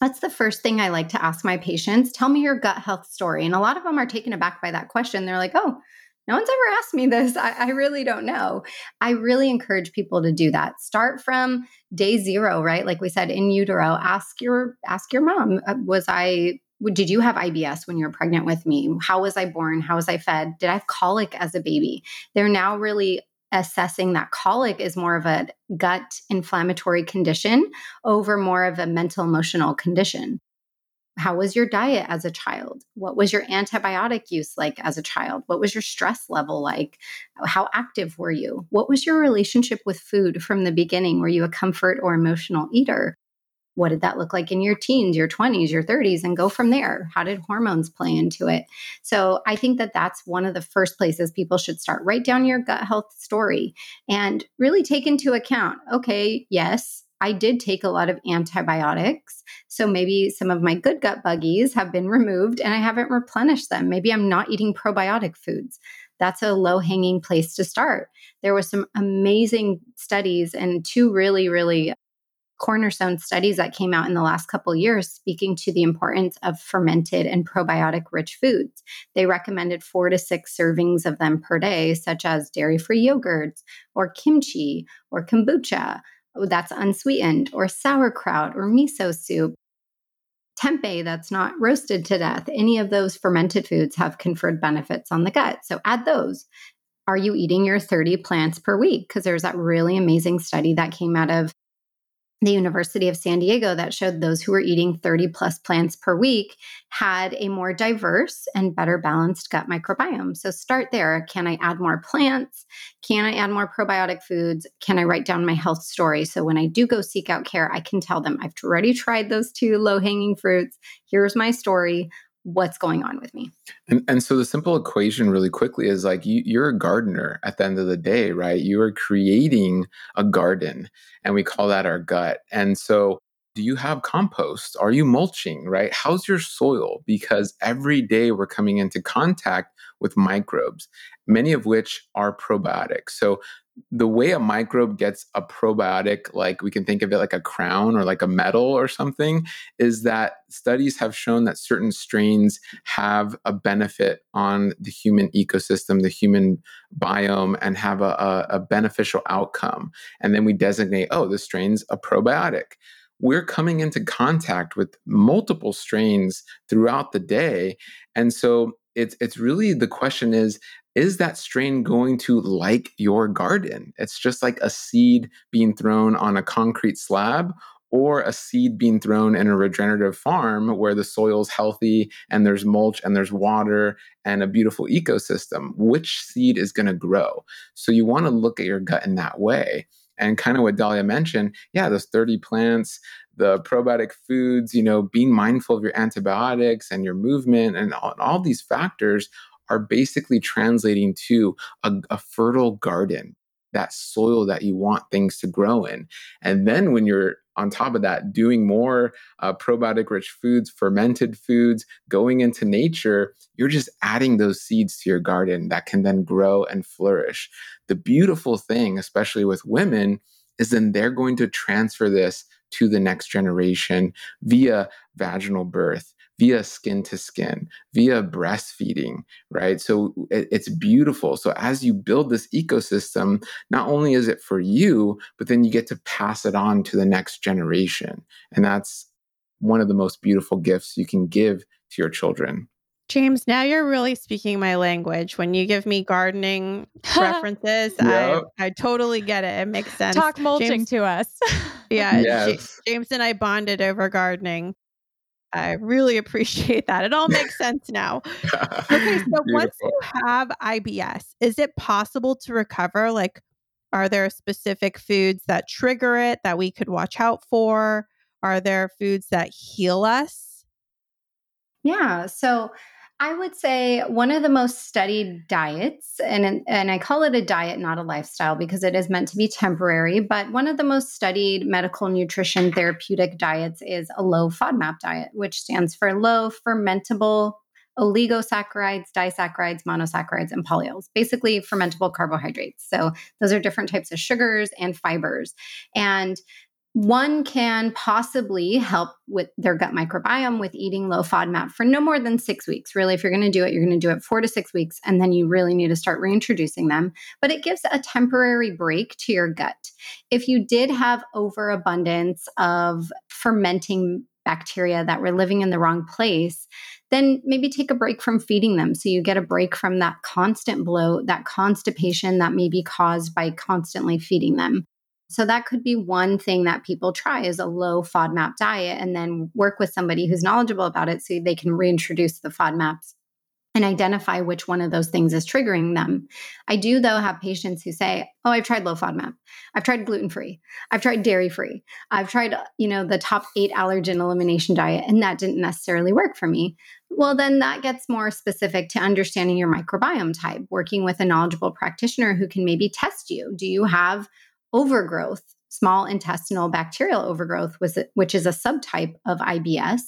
That's the first thing I like to ask my patients. Tell me your gut health story. And a lot of them are taken aback by that question. They're like, oh, no one's ever asked me this. I, I, really don't know. I really encourage people to do that. Start from day zero, right? Like we said, in utero. Ask your ask your mom. Uh, was I? Did you have IBS when you were pregnant with me? How was I born? How was I fed? Did I have colic as a baby? They're now really assessing that colic is more of a gut inflammatory condition over more of a mental emotional condition. How was your diet as a child? What was your antibiotic use like as a child? What was your stress level like? How active were you? What was your relationship with food from the beginning? Were you a comfort or emotional eater? What did that look like in your teens, your 20s, your 30s, and go from there? How did hormones play into it? So I think that that's one of the first places people should start. Write down your gut health story and really take into account okay, yes, I did take a lot of antibiotics. So maybe some of my good gut buggies have been removed and I haven't replenished them. Maybe I'm not eating probiotic foods. That's a low hanging place to start. There was some amazing studies and two really, really cornerstone studies that came out in the last couple years speaking to the importance of fermented and probiotic rich foods. They recommended four to six servings of them per day, such as dairy free yogurts or kimchi or kombucha oh, that's unsweetened, or sauerkraut or miso soup. Tempeh that's not roasted to death. Any of those fermented foods have conferred benefits on the gut. So add those. Are you eating your 30 plants per week? Because there's that really amazing study that came out of the University of San Diego that showed those who were eating 30 plus plants per week had a more diverse and better balanced gut microbiome. So start there. Can I add more plants? Can I add more probiotic foods? Can I write down my health story? So when I do go seek out care, I can tell them I've already tried those two low hanging fruits. Here's my story what's going on with me. And, and so the simple equation, really quickly, is like you, you're a gardener at the end of the day, right? You are creating a garden, and we call that our gut. And so do you have compost? Are you mulching, right? How's your soil? Because every day we're coming into contact with microbes, many of which are probiotics. So the way a microbe gets a probiotic, like we can think of it like a crown or like a medal or something, is that studies have shown that certain strains have a benefit on the human ecosystem, the human biome, and have a, a, a beneficial outcome. And then we designate, oh, this strain's a probiotic we're coming into contact with multiple strains throughout the day. And so it's it's really the question is is that strain going to like your garden? It's just like a seed being thrown on a concrete slab or a seed being thrown in a regenerative farm where the soil's healthy and there's mulch and there's water and a beautiful ecosystem. Which seed is going to grow? So you want to look at your gut in that way. And kind of what Dahlia mentioned, yeah, those 30 plants, the probiotic foods, you know, being mindful of your antibiotics and your movement and all, all these factors are basically translating to a, a fertile garden, that soil that you want things to grow in. And then when you're on top of that, doing more uh, probiotic rich foods, fermented foods, going into nature, you're just adding those seeds to your garden that can then grow and flourish. The beautiful thing, especially with women, is then they're going to transfer this to the next generation via vaginal birth via skin to skin, via breastfeeding, right? So it, it's beautiful. So as you build this ecosystem, not only is it for you, but then you get to pass it on to the next generation. And that's one of the most beautiful gifts you can give to your children. James, now you're really speaking my language. When you give me gardening <laughs> references, yep. I, I totally get it. It makes sense. Talk mulching James, to us. <laughs> yeah. Yes. James and I bonded over gardening. I really appreciate that. It all makes sense now. Okay, <laughs> so once you have IBS, is it possible to recover? Like, are there specific foods that trigger it that we could watch out for? Are there foods that heal us? Yeah. So I would say one of the most studied diets, and, and I call it a diet, not a lifestyle, because it is meant to be temporary. But one of the most studied medical nutrition therapeutic diets is a low FODMAP diet, which stands for low fermentable oligosaccharides, disaccharides, monosaccharides, and polyols, basically fermentable carbohydrates. So those are different types of sugars and fibers. And one can possibly help with their gut microbiome with eating low FODMAP for no more than six weeks. Really, if you're going to do it, you're going to do it four to six weeks, and then you really need to start reintroducing them. But it gives a temporary break to your gut. If you did have overabundance of fermenting bacteria that were living in the wrong place, then maybe take a break from feeding them. So you get a break from that constant bloat, that constipation that may be caused by constantly feeding them. So that could be one thing that people try is a low FODMAP diet and then work with somebody who's knowledgeable about it so they can reintroduce the FODMAPs and identify which one of those things is triggering them. I do though have patients who say, "Oh, I've tried low FODMAP. I've tried gluten-free. I've tried dairy-free. I've tried, you know, the top 8 allergen elimination diet and that didn't necessarily work for me." Well, then that gets more specific to understanding your microbiome type, working with a knowledgeable practitioner who can maybe test you. Do you have overgrowth, small intestinal bacterial overgrowth, which is a subtype of IBS,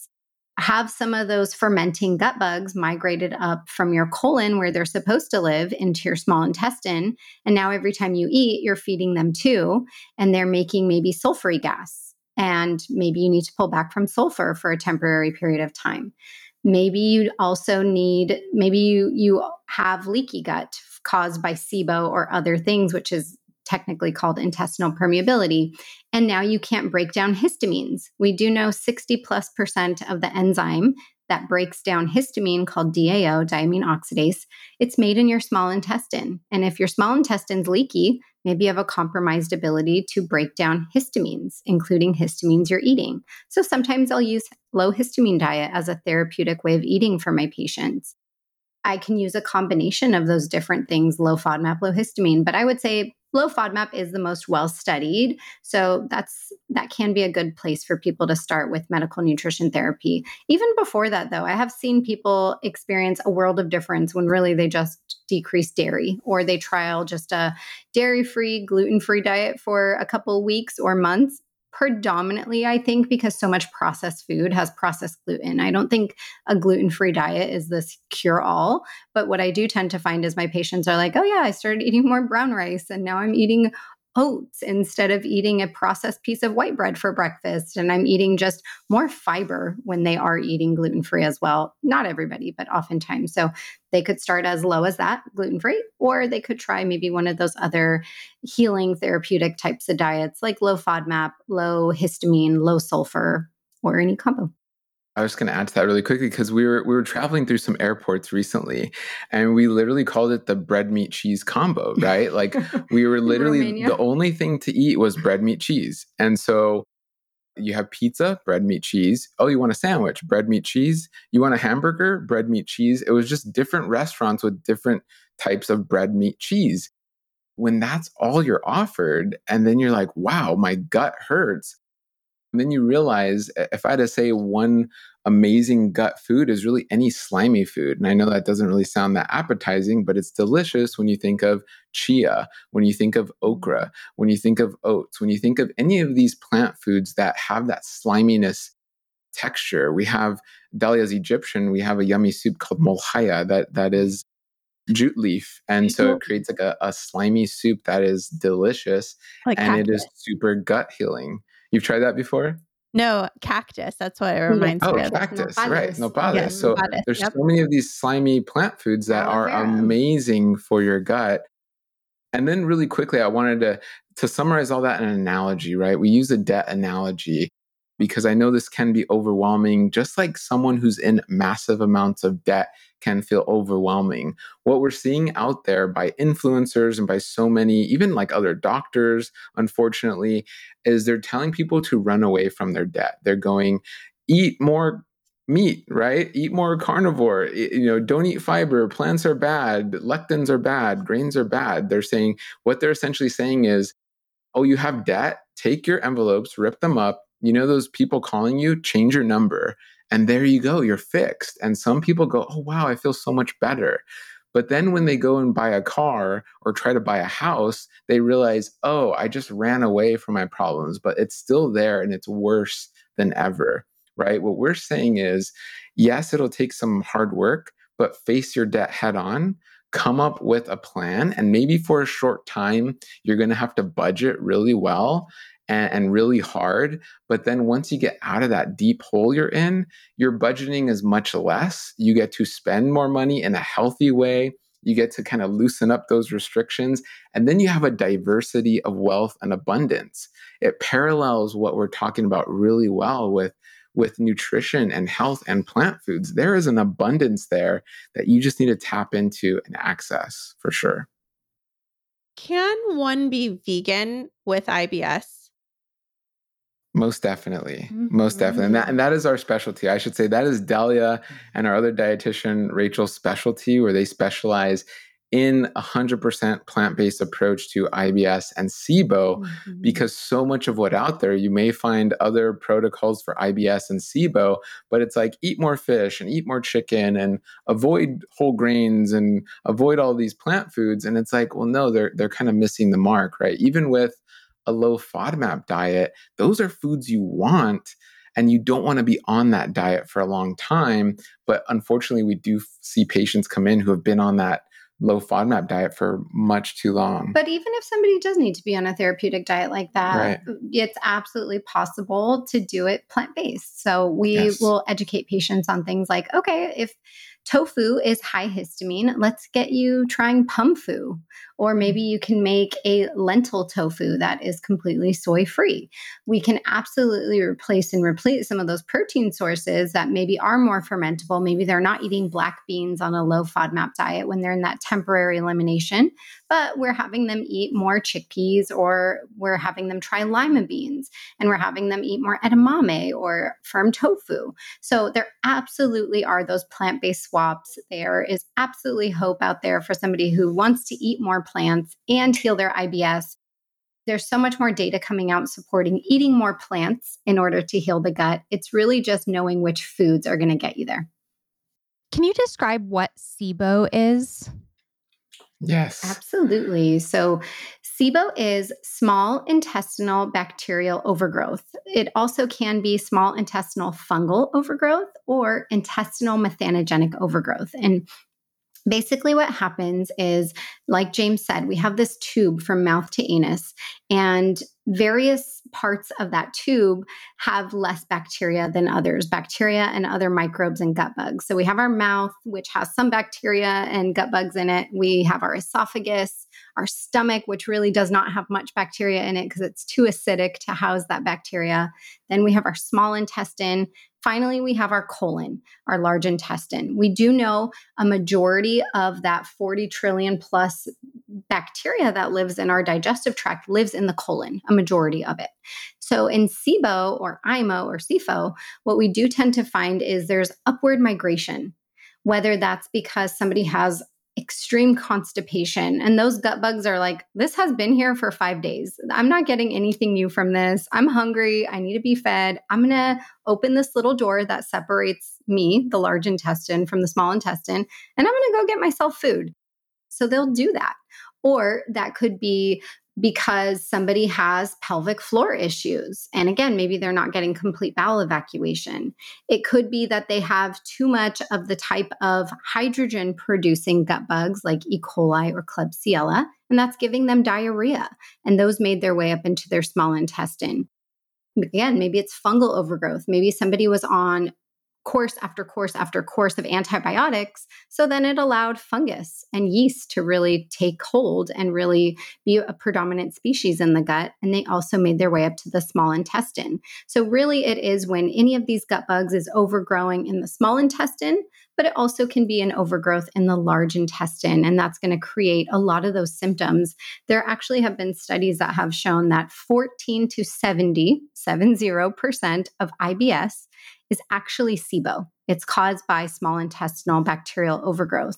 have some of those fermenting gut bugs migrated up from your colon where they're supposed to live into your small intestine. And now every time you eat, you're feeding them too, and they're making maybe sulfury gas. And maybe you need to pull back from sulfur for a temporary period of time. Maybe you also need, maybe you, you have leaky gut caused by SIBO or other things, which is technically called intestinal permeability. And now you can't break down histamines. We do know 60 plus percent of the enzyme that breaks down histamine called DAO, diamine oxidase, it's made in your small intestine. And if your small intestine's leaky, maybe you have a compromised ability to break down histamines, including histamines you're eating. So sometimes I'll use low histamine diet as a therapeutic way of eating for my patients. I can use a combination of those different things, low FODMAP, low histamine, but I would say low FODMAP is the most well studied. So that's that can be a good place for people to start with medical nutrition therapy. Even before that though, I have seen people experience a world of difference when really they just decrease dairy or they trial just a dairy-free, gluten-free diet for a couple weeks or months predominantly, I think, because so much processed food has processed gluten. I don't think a gluten free diet is this cure all. But what I do tend to find is my patients are like, oh, yeah, I started eating more brown rice and now I'm eating oats instead of eating a processed piece of white bread for breakfast. And I'm eating just more fiber when they are eating gluten free as well. Not everybody, but oftentimes. So they could start as low as that, gluten free, or they could try maybe one of those other healing therapeutic types of diets like low FODMAP, low histamine, low sulfur, or any combo. I was going to add to that really quickly because we were we were traveling through some airports recently, and we literally called it the bread meat cheese combo. <laughs> Right, like we were literally the only thing to eat was bread meat cheese, and so you have pizza, bread meat cheese. Oh, you want a sandwich, bread meat cheese. You want a hamburger, bread meat cheese. It was just different restaurants with different types of bread meat cheese. When that's all you're offered, and then you're like, wow, my gut hurts and then you realize if I had to say one amazing gut food is really any slimy food. And I know that doesn't really sound that appetizing, but it's delicious when you think of chia, when you think of okra, when you think of oats, when you think of any of these plant foods that have that sliminess texture. We have Dahlia's Egyptian, we have a yummy soup called molhaya that that is jute leaf and so it mm-hmm. creates like a, a slimy soup that is delicious like and cactus. it is super gut healing You've tried that before? No, cactus. That's what it mm. reminds oh, me of. Oh, cactus, right. Nopales. Yes, so there's yep. so many of these slimy plant foods that oh, are amazing for your gut. And then really quickly, I wanted to to summarize all that in an analogy, right? We use a debt analogy because I know this can be overwhelming, just like someone who's in massive amounts of debt can feel overwhelming. What we're seeing out there by influencers and by so many, even like other doctors, unfortunately, is they're telling people to run away from their debt. They're going, eat more meat, right? Eat more carnivore. You know, don't eat fiber. Plants are bad. Lectins are bad. Grains are bad. They're saying what they're essentially saying is, oh, you have debt. Take your envelopes, rip them up. You know those people calling you, change your number and there you go, you're fixed. And some people go, oh, wow, I feel so much better. But then when they go and buy a car or try to buy a house, they realize, oh, I just ran away from my problems, but it's still there and it's worse than ever, right? What we're saying is, yes, it'll take some hard work, but face your debt head on. Come up with a plan. And maybe for a short time, you're going to have to budget really well and, and really hard. But then once you get out of that deep hole you're in, your budgeting is much less. You get to spend more money in a healthy way. You get to kind of loosen up those restrictions. And then you have a diversity of wealth and abundance. It parallels what we're talking about really well with with nutrition and health and plant foods. There is an abundance there that you just need to tap into and access for sure. Can one be vegan with IBS? Most definitely. Mm-hmm. Most definitely. And that, and that is our specialty. I should say that is Dahlia and our other dietitian, Rachel's specialty, where they specialize in a 100% plant-based approach to IBS and SIBO mm-hmm. because so much of what out there you may find other protocols for IBS and SIBO but it's like eat more fish and eat more chicken and avoid whole grains and avoid all these plant foods and it's like well no they're they're kind of missing the mark right even with a low FODMAP diet, those are foods you want and you don't want to be on that diet for a long time. But unfortunately, we do see patients come in who have been on that low FODMAP diet for much too long. But even if somebody does need to be on a therapeutic diet like that, right. it's absolutely possible to do it plant based. So we yes. will educate patients on things like okay, if tofu is high histamine. Let's get you trying pumfu. Or maybe you can make a lentil tofu that is completely soy free. We can absolutely replace and replace some of those protein sources that maybe are more fermentable. Maybe they're not eating black beans on a low FODMAP diet when they're in that temporary elimination, but we're having them eat more chickpeas or we're having them try lima beans and we're having them eat more edamame or firm tofu. So there absolutely are those plant based swaps. There is absolutely hope out there for somebody who wants to eat more plants and heal their IBS. There's so much more data coming out supporting eating more plants in order to heal the gut. It's really just knowing which foods are going to get you there. Can you describe what SIBO is? Yes. Absolutely. So, SIBO is small intestinal bacterial overgrowth. It also can be small intestinal fungal overgrowth or intestinal methanogenic overgrowth. And basically what happens is like james said we have this tube from mouth to anus and various parts of that tube have less bacteria than others bacteria and other microbes and gut bugs. So we have our mouth which has some bacteria and gut bugs in it. We have our esophagus our stomach which really does not have much bacteria in it because it's too acidic to house that bacteria then we have our small intestine Finally, we have our colon, our large intestine. We do know a majority of that 40 trillion plus bacteria that lives in our digestive tract lives in the colon, a majority of it. So in SIBO or IMO or SIFO, what we do tend to find is there's upward migration whether that's because somebody has extreme constipation. And those gut bugs are like, this has been here for five days. I'm not getting anything new from this. I'm hungry. I need to be fed. I'm going to open this little door that separates me, the large intestine, from the small intestine, and I'm going to go get myself food. So they'll do that. Or that could be because somebody has pelvic floor issues. And again, maybe they're not getting complete bowel evacuation. It could be that they have too much of the type of hydrogen producing gut bugs like E. coli or Klebsiella, and that's giving them diarrhea. And those made their way up into their small intestine. Again, maybe it's fungal overgrowth. Maybe somebody was on course after course after course of antibiotics. So then it allowed fungus and yeast to really take hold and really be a predominant species in the gut. And they also made their way up to the small intestine. So, really, it is when any of these gut bugs is overgrowing in the small intestine, but it also can be an overgrowth in the large intestine. And that's going to create a lot of those symptoms. There actually have been studies that have shown that 14 to 70, 70% of IBS is actually SIBO. It's caused by small intestinal bacterial overgrowth.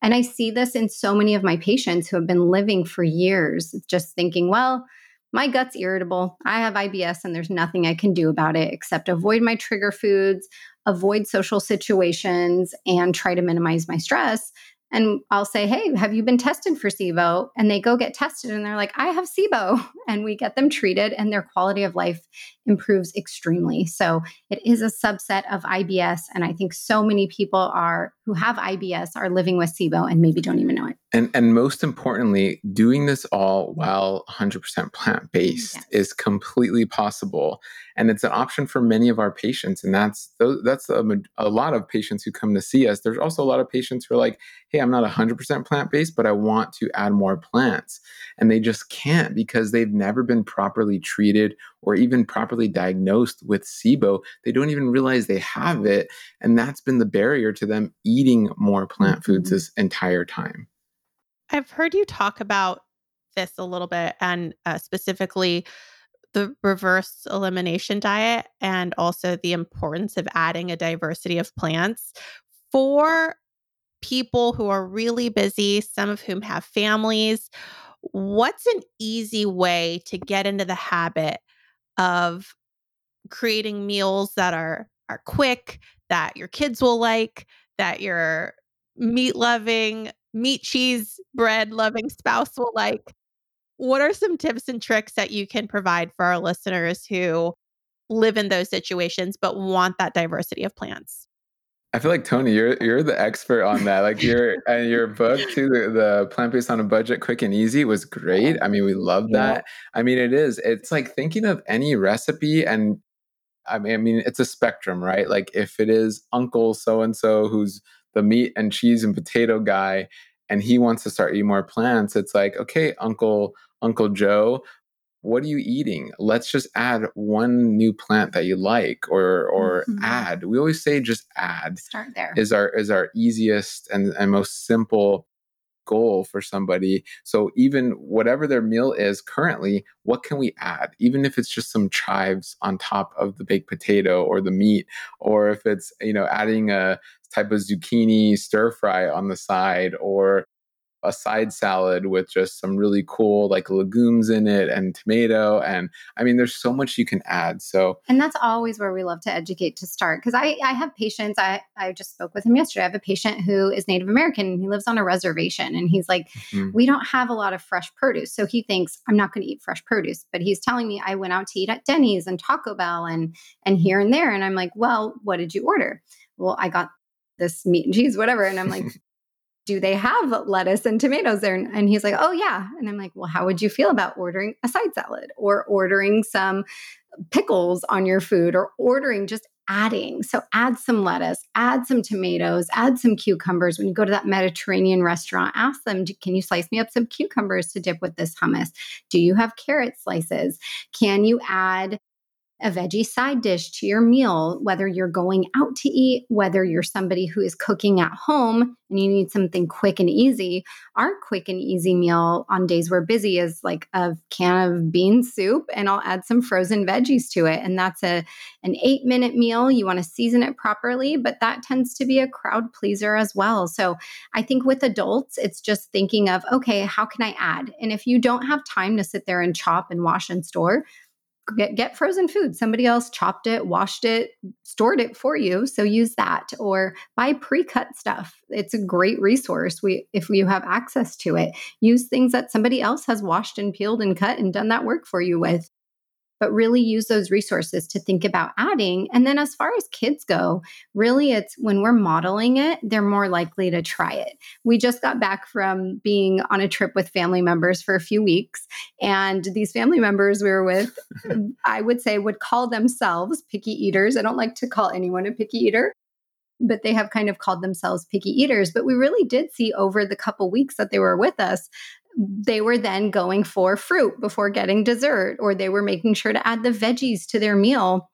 And I see this in so many of my patients who have been living for years, just thinking, well, my gut's irritable. I have IBS and there's nothing I can do about it except avoid my trigger foods, avoid social situations, and try to minimize my stress. And I'll say, Hey, have you been tested for SIBO? And they go get tested and they're like, I have SIBO. <laughs> And we get them treated and their quality of life improves extremely. So it is a subset of IBS. And I think so many people are who have IBS are living with SIBO and maybe don't even know it. And and most importantly, doing this all while 100% plant based yes. is completely possible and it's an option for many of our patients and that's that's a, a, lot of patients who come to see us there's also a lot of patients who are like hey i'm not 100% plant-based but i want to add more plants and they just can't because they've never been properly treated or even properly diagnosed with sibo they don't even realize they have it and that's been the barrier to them eating more plant mm-hmm. foods this entire time i've heard you talk about this a little bit and uh, specifically the reverse elimination diet and also the importance of adding a diversity of plants for people who are really busy, some of whom have families. What's an easy way to get into the habit of creating meals that are are quick, that your kids will like, that your meat loving, meat cheese bread loving spouse will like? What are some tips and tricks that you can provide for our listeners who live in those situations but want that diversity of plants? I feel like Toni, you're you're the expert on that. Like your <laughs> and your book too, the, the plant based on a budget, quick and easy was great. I mean, we love that. Yeah. I mean, it is. It's like thinking of any recipe, and I mean, I mean, it's a spectrum, right? Like if it is Uncle so and so who's the meat and cheese and potato guy, and he wants to start eating more plants, it's like, okay, Uncle Uncle Joe, what are you eating? Let's just add one new plant that you like or or mm-hmm. add. We always say just add. Start there. Is our is our easiest and, and most simple goal for somebody. So even whatever their meal is currently, what can we add? Even if it's just some chives on top of the baked potato or the meat, or if it's, you know, adding a type of zucchini stir fry on the side or a side salad with just some really cool like legumes in it and tomato and i mean there's so much you can add so and that's always where we love to educate to start because I, I have patients I, I just spoke with him yesterday i have a patient who is native american and he lives on a reservation and he's like mm-hmm. we don't have a lot of fresh produce so he thinks i'm not going to eat fresh produce but he's telling me i went out to eat at denny's and taco bell and and here and there and i'm like well what did you order well i got this meat and cheese whatever and i'm like do they have lettuce and tomatoes there? And he's like, oh, yeah. And I'm like, well, how would you feel about ordering a side salad or ordering some pickles on your food or ordering just adding? So add some lettuce, add some tomatoes, add some cucumbers. When you go to that Mediterranean restaurant, ask them, can you slice me up some cucumbers to dip with this hummus? Do you have carrot slices? Can you add a veggie side dish to your meal, whether you're going out to eat, whether you're somebody who is cooking at home and you need something quick and easy. Our quick and easy meal on days we're busy is like a can of bean soup and I'll add some frozen veggies to it. And that's a an eight minute meal. You want to season it properly, but that tends to be a crowd pleaser as well. So I think with adults, it's just thinking of, okay, how can I add? And if you don't have time to sit there and chop and wash and store, get, get frozen food. Somebody else chopped it, washed it, stored it for you. So use that or buy pre-cut stuff. It's a great resource. We if you have access to it, use things that somebody else has washed and peeled and cut and done that work for you with but really use those resources to think about adding. And then as far as kids go, really it's when we're modeling it, they're more likely to try it. We just got back from being on a trip with family members for a few weeks. And these family members we were with, <laughs> I would say, would call themselves picky eaters. I don't like to call anyone a picky eater but they have kind of called themselves picky eaters. But we really did see over the couple weeks that they were with us they were then going for fruit before getting dessert, or they were making sure to add the veggies to their meal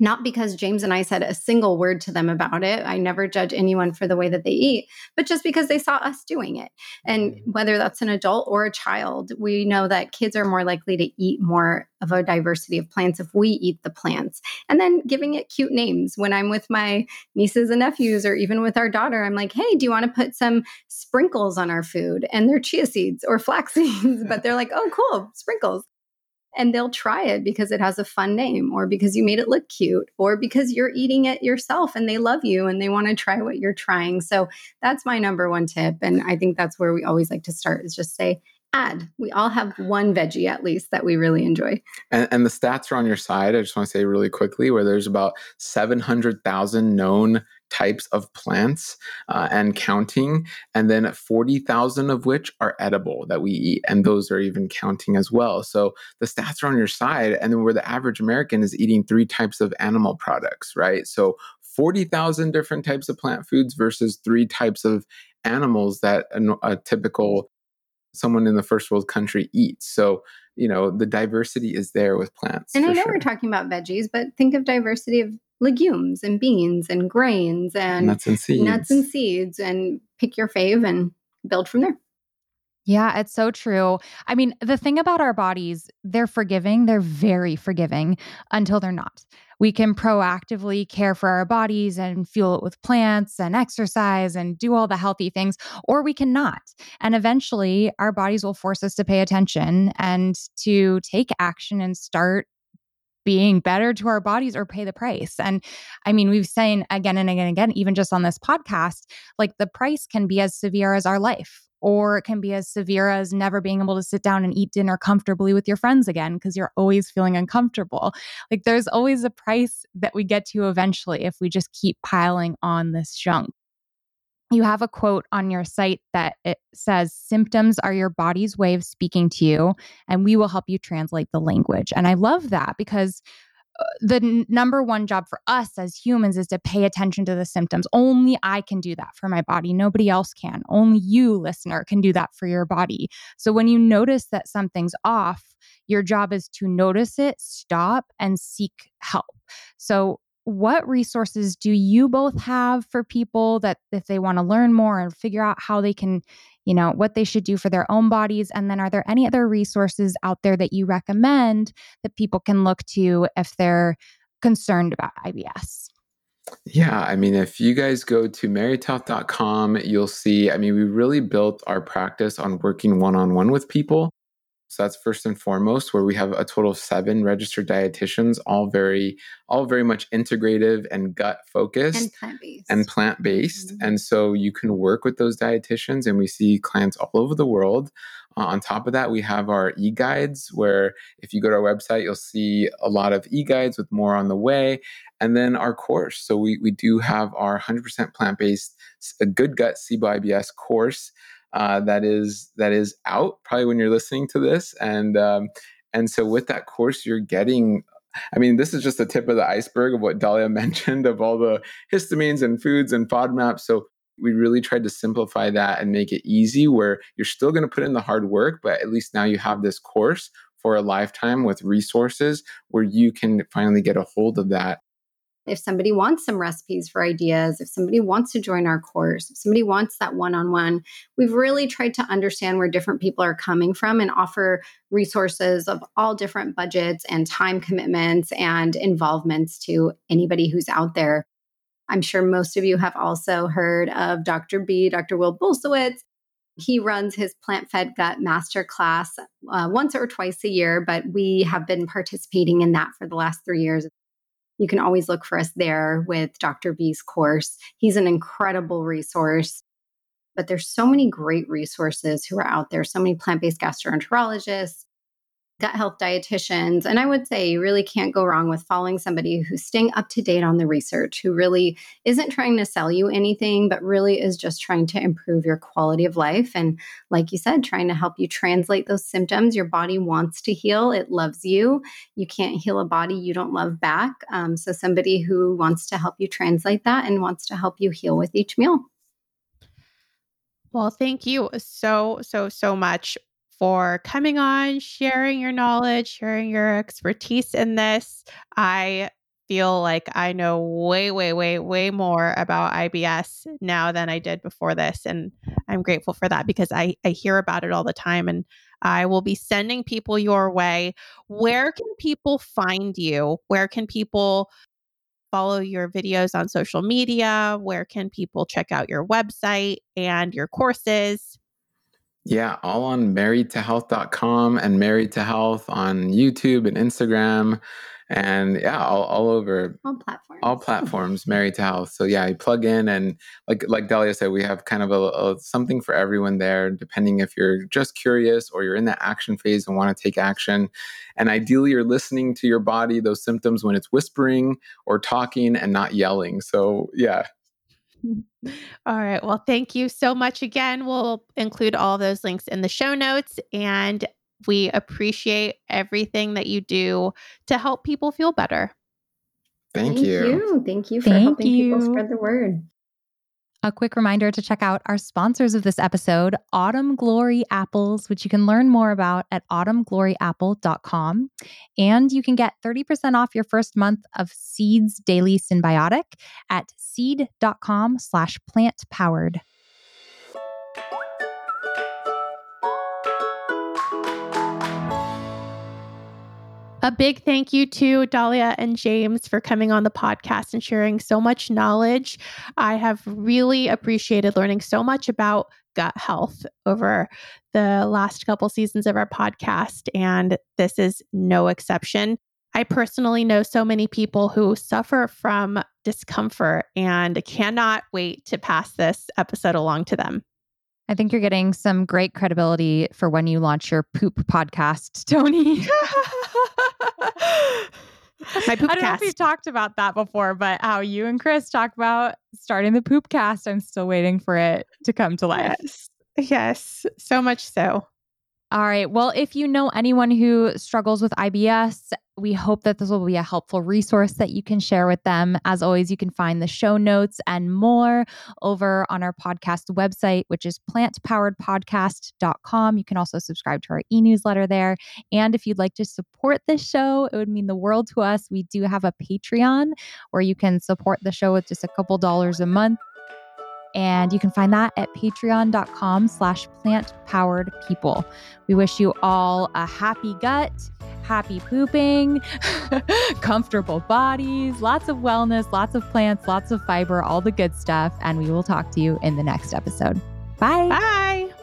not because James and I said a single word to them about it. I never judge anyone for the way that they eat, but just because they saw us doing it. And mm-hmm. whether that's an adult or a child, we know that kids are more likely to eat more of a diversity of plants if we eat the plants. And then giving it cute names. When I'm with my nieces and nephews, or even with our daughter, I'm like, hey, do you want to put some sprinkles on our food? And they're chia seeds or flax <laughs> seeds, but they're like, oh, cool, sprinkles and they'll try it because it has a fun name or because you made it look cute or because you're eating it yourself and they love you and they want to try what you're trying. So that's my number one tip. And I think that's where we always like to start is just say, add. We all have one veggie at least that we really enjoy. And, and the stats are on your side. I just want to say really quickly where there's about 700,000 known types of plants uh, and counting, and then 40,000 of which are edible that we eat. And those are even counting as well. So the stats are on your side. And then where the average American is eating three types of animal products, right? So 40,000 different types of plant foods versus three types of animals that a, a typical someone in the first world country eats. So, you know, the diversity is there with plants. And I know sure. we're talking about veggies, but think of diversity of legumes and beans and grains and nuts and seeds. Nuts and seeds and pick your fave and build from there. Yeah, it's so true. I mean, the thing about our bodies, they're forgiving, they're very forgiving until they're not. We can proactively care for our bodies and fuel it with plants and exercise and do all the healthy things, or we cannot. And eventually, our bodies will force us to pay attention and to take action and start being better to our bodies or pay the price. And I mean, we've seen again and again and again, even just on this podcast, like the price can be as severe as our life. Or it can be as severe as never being able to sit down and eat dinner comfortably with your friends again because you're always feeling uncomfortable. Like there's always a price that we get to eventually if we just keep piling on this junk you have a quote on your site that it says symptoms are your body's way of speaking to you and we will help you translate the language. And i love that because uh, the n- number one job for us as humans is to pay attention to the symptoms. Only i can do that for my body. Nobody else can. Only you listener can do that for your body. So when you notice that something's off your job is to notice it stop and seek help. So what resources do you both have for people that if they want to learn more and figure out how they can you know what they should do for their own bodies and then are there any other resources out there that you recommend that people can look to if they're concerned about IBS Yeah, I mean, if you guys go to marriedtohealth.com, you'll see, I mean, we really built our practice on working one on one with people. So that's first and foremost, where we have a total of seven registered dietitians, all very, all very much integrative and gut focused and plant based. And plant based. Mm-hmm. And so you can work with those dietitians, and we see clients all over the world. Uh, on top of that, we have our e guides, where if you go to our website, you'll see a lot of e guides with more on the way. And then our course. So we, we do have our 100% plant based, a good gut SIBO IBS course uh, that is that is out probably when you're listening to this and um, and so with that course you're getting I mean, this is just the tip of the iceberg of what Dahlia <laughs> mentioned of all the histamines and foods and FODMAPs. So we really tried to simplify that and make it easy where you're still going to put in the hard work, but at least now you have this course for a lifetime with resources where you can finally get a hold of that if somebody wants some recipes for ideas, if somebody wants to join our course, if somebody wants that one on one, we've really tried to understand where different people are coming from and offer resources of all different budgets and time commitments and involvements to anybody who's out there. I'm sure most of you have also heard of Dr. B, Dr. Will Bulsiewicz. He runs his plant fed gut masterclass uh, once or twice a year, but we have been participating in that for the last three years you can always look for us there with Dr. B's course. He's an incredible resource. But there's so many great resources who are out there, so many plant-based gastroenterologists, gut health dietitians. And I would say you really can't go wrong with following somebody who's staying up to date on the research, who really isn't trying to sell you anything, but really is just trying to improve your quality of life. And like you said, trying to help you translate those symptoms. Your body wants to heal, it loves you. You can't heal a body you don't love back. Um, so, somebody who wants to help you translate that and wants to help you heal with each meal. Well, thank you so, so, so much for coming on, sharing your knowledge, sharing your expertise in this. I feel like I know way, way, way, way more about IBS now than I did before this. And I'm grateful for that because I, I hear about it all the time and I will be sending people your way. Where can people find you? Where can people follow your videos on social media? Where can people check out your website and your courses? Yeah, all on marriedtohealth.com and married to health on YouTube and Instagram and yeah, all, all over all platforms. All platforms, married to health. So yeah, you plug in and like like Dahlia said, we have kind of a, a, something for everyone there, depending if you're just curious or you're in that action phase and want to take action. And ideally, you're listening to your body, those symptoms when it's whispering or talking and not yelling. So yeah, <laughs> all right. Well, thank you so much again. We'll include all those links in the show notes. And we appreciate everything that you do to help people feel better. Thank, Thank you. you. Thank you for Thank helping you. people spread the word. A quick reminder to check out our sponsors of this episode, Autumn Glory Apples, which you can learn more about at autumngloryapple.com. And you can get 30% off your first month of Seeds Daily Synbiotic at seed.com slash plant powered. A big thank you to Dahlia and James for coming on the podcast and sharing so much knowledge. I have really appreciated learning so much about gut health over the last couple seasons of our podcast, and this is no exception. I personally know so many people who suffer from discomfort and cannot wait to pass this episode along to them. I think you're getting some great credibility for when you launch your poop podcast, Toni. <laughs> My poop I don't know if we talked about that before, but how you and Chris talk about starting the poop cast. I'm still waiting for it to come to life. Yes. Yes. So much so. All right. Well, if you know anyone who struggles with IBS, we hope that this will be a helpful resource that you can share with them. As always, you can find the show notes and more over on our podcast website, which is plantpoweredpodcast.com. You can also subscribe to our e newsletter there. And if you'd like to support this show, it would mean the world to us. We do have a Patreon where you can support the show with just a couple dollars a month. And you can find that at patreon.com slash plant powered people. We wish you all a happy gut, happy pooping, <laughs> comfortable bodies, lots of wellness, lots of plants, lots of fiber, all the good stuff. And we will talk to you in the next episode. Bye. Bye.